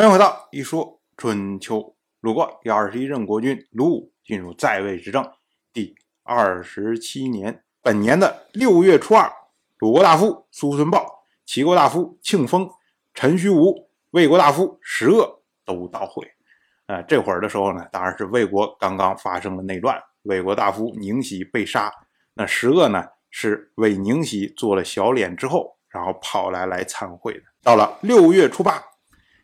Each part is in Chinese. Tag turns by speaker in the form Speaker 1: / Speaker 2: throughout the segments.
Speaker 1: 欢迎回到一说春秋。鲁国第二十一任国君鲁武进入在位执政第二十七年，本年的六月初二，鲁国大夫苏孙豹、齐国大夫庆丰、陈虚吴、魏国大夫石恶都到会。呃，这会儿的时候呢，当然是魏国刚刚发生了内乱，魏国大夫宁喜被杀。那石恶呢，是为宁喜做了小脸之后，然后跑来来参会的。到了六月初八，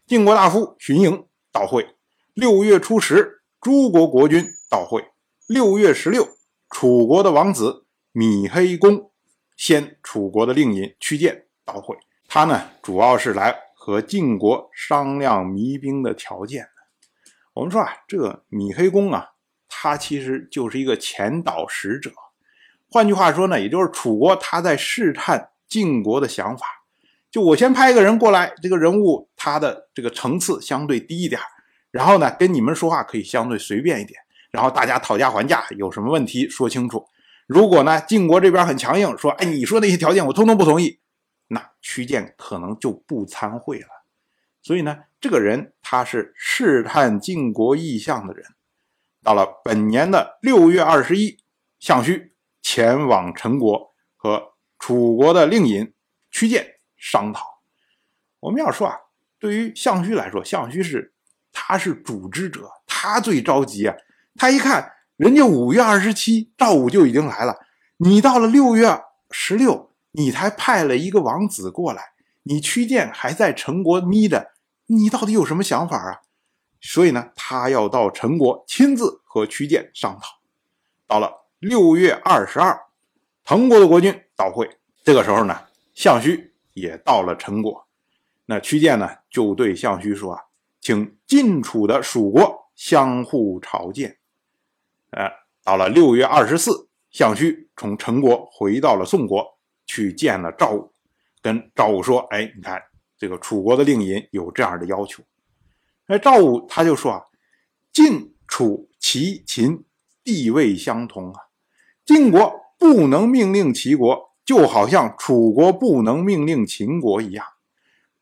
Speaker 1: 晋国大夫荀盈到会。六月初十，诸国国君到会。六月十六，楚国的王子米黑公先楚国的令尹屈建到会。他呢，主要是来和晋国商量弭兵的条件的。我们说啊，这个米黑公啊，他其实就是一个前导使者。换句话说呢，也就是楚国他在试探晋国的想法。就我先派一个人过来，这个人物他的这个层次相对低一点。然后呢，跟你们说话可以相对随便一点，然后大家讨价还价，有什么问题说清楚。如果呢，晋国这边很强硬，说，哎，你说那些条件我通通不同意，那屈建可能就不参会了。所以呢，这个人他是试探晋国意向的人。到了本年的六月二十一，项须前往陈国和楚国的令尹屈建商讨。我们要说啊，对于项须来说，项须是。他是组织者，他最着急啊！他一看，人家五月二十七赵武就已经来了，你到了六月十六，你才派了一个王子过来，你屈建还在陈国眯着，你到底有什么想法啊？所以呢，他要到陈国亲自和屈建商讨。到了六月二十二，滕国的国君到会，这个时候呢，项须也到了陈国，那屈建呢就对项须说啊。请晋楚的蜀国相互朝见。呃，到了六月二十四，项须从陈国回到了宋国，去见了赵武，跟赵武说：“哎，你看这个楚国的令尹有这样的要求。”哎，赵武他就说：“啊，晋、楚、齐、秦地位相同啊，晋国不能命令齐国，就好像楚国不能命令秦国一样。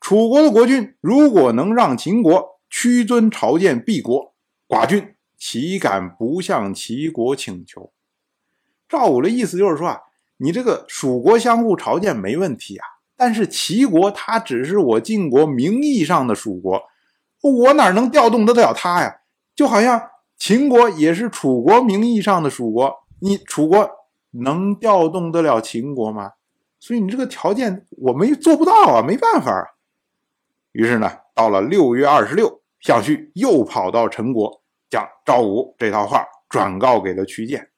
Speaker 1: 楚国的国君如果能让秦国。”屈尊朝见敝国，寡君岂敢不向齐国请求？赵武的意思就是说啊，你这个蜀国相互朝见没问题啊，但是齐国他只是我晋国名义上的蜀国，我哪能调动得了他呀？就好像秦国也是楚国名义上的蜀国，你楚国能调动得了秦国吗？所以你这个条件我没做不到啊，没办法。于是呢，到了六月二十六。项须又跑到陈国，将赵武这套话转告给了屈建。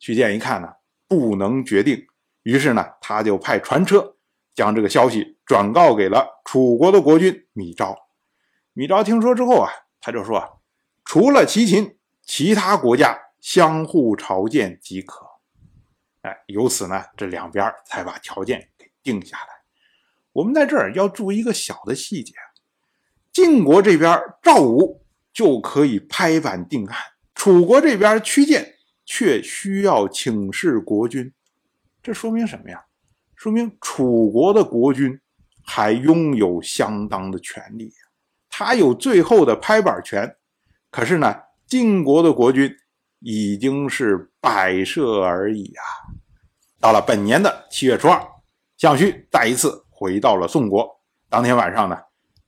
Speaker 1: 屈建一看呢，不能决定，于是呢，他就派传车将这个消息转告给了楚国的国君米昭。米昭听说之后啊，他就说：“除了齐秦，其他国家相互朝见即可。”哎，由此呢，这两边才把条件给定下来。我们在这儿要注意一个小的细节。晋国这边赵武就可以拍板定案，楚国这边屈建却需要请示国君，这说明什么呀？说明楚国的国君还拥有相当的权利呀，他有最后的拍板权。可是呢，晋国的国君已经是摆设而已啊。到了本年的七月初二，项须再一次回到了宋国，当天晚上呢。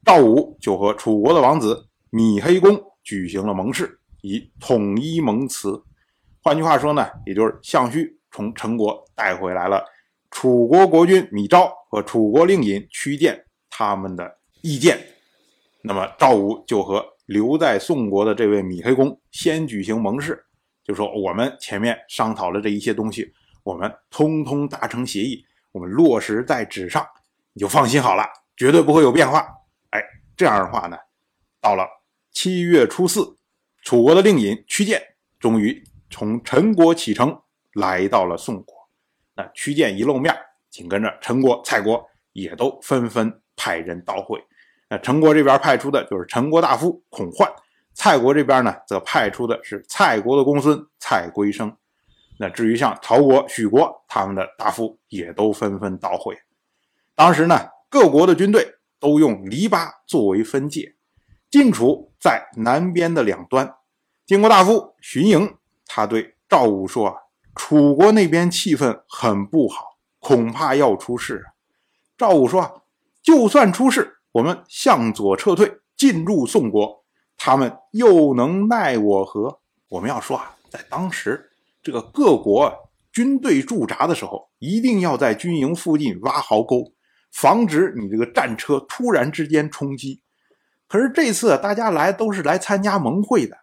Speaker 1: 赵武就和楚国的王子米黑公举行了盟誓，以统一盟辞。换句话说呢，也就是项须从陈国带回来了楚国国君米昭和楚国令尹屈建他们的意见。那么赵武就和留在宋国的这位米黑公先举行盟誓，就说我们前面商讨了这一些东西，我们通通达成协议，我们落实在纸上，你就放心好了，绝对不会有变化。哎这样的话呢，到了七月初四，楚国的令尹屈建终于从陈国启程，来到了宋国。那屈建一露面，紧跟着陈国、蔡国也都纷纷派人到会。那陈国这边派出的就是陈国大夫孔焕，蔡国这边呢，则派出的是蔡国的公孙蔡归生。那至于像曹国、许国他们的大夫，也都纷纷到会。当时呢，各国的军队。都用篱笆作为分界，晋楚在南边的两端。晋国大夫荀盈，他对赵武说：“啊，楚国那边气氛很不好，恐怕要出事。”赵武说：“啊就算出事，我们向左撤退，进入宋国，他们又能奈我何？”我们要说啊，在当时这个各国军队驻扎的时候，一定要在军营附近挖壕沟，防止你这个战车突然之间冲击。可是这次大家来都是来参加盟会的，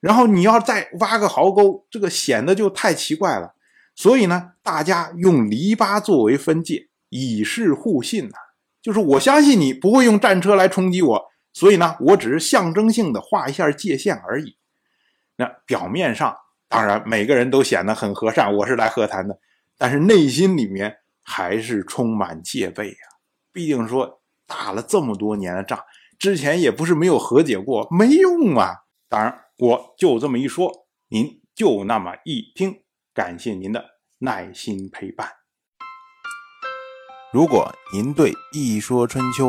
Speaker 1: 然后你要再挖个壕沟，这个显得就太奇怪了。所以呢，大家用篱笆作为分界，以示互信呐。就是我相信你不会用战车来冲击我，所以呢，我只是象征性的画一下界限而已。那表面上当然每个人都显得很和善，我是来和谈的，但是内心里面还是充满戒备呀。毕竟说打了这么多年的仗，之前也不是没有和解过，没用啊。当然我就这么一说，您就那么一听，感谢您的耐心陪伴。
Speaker 2: 如果您对《一说春秋》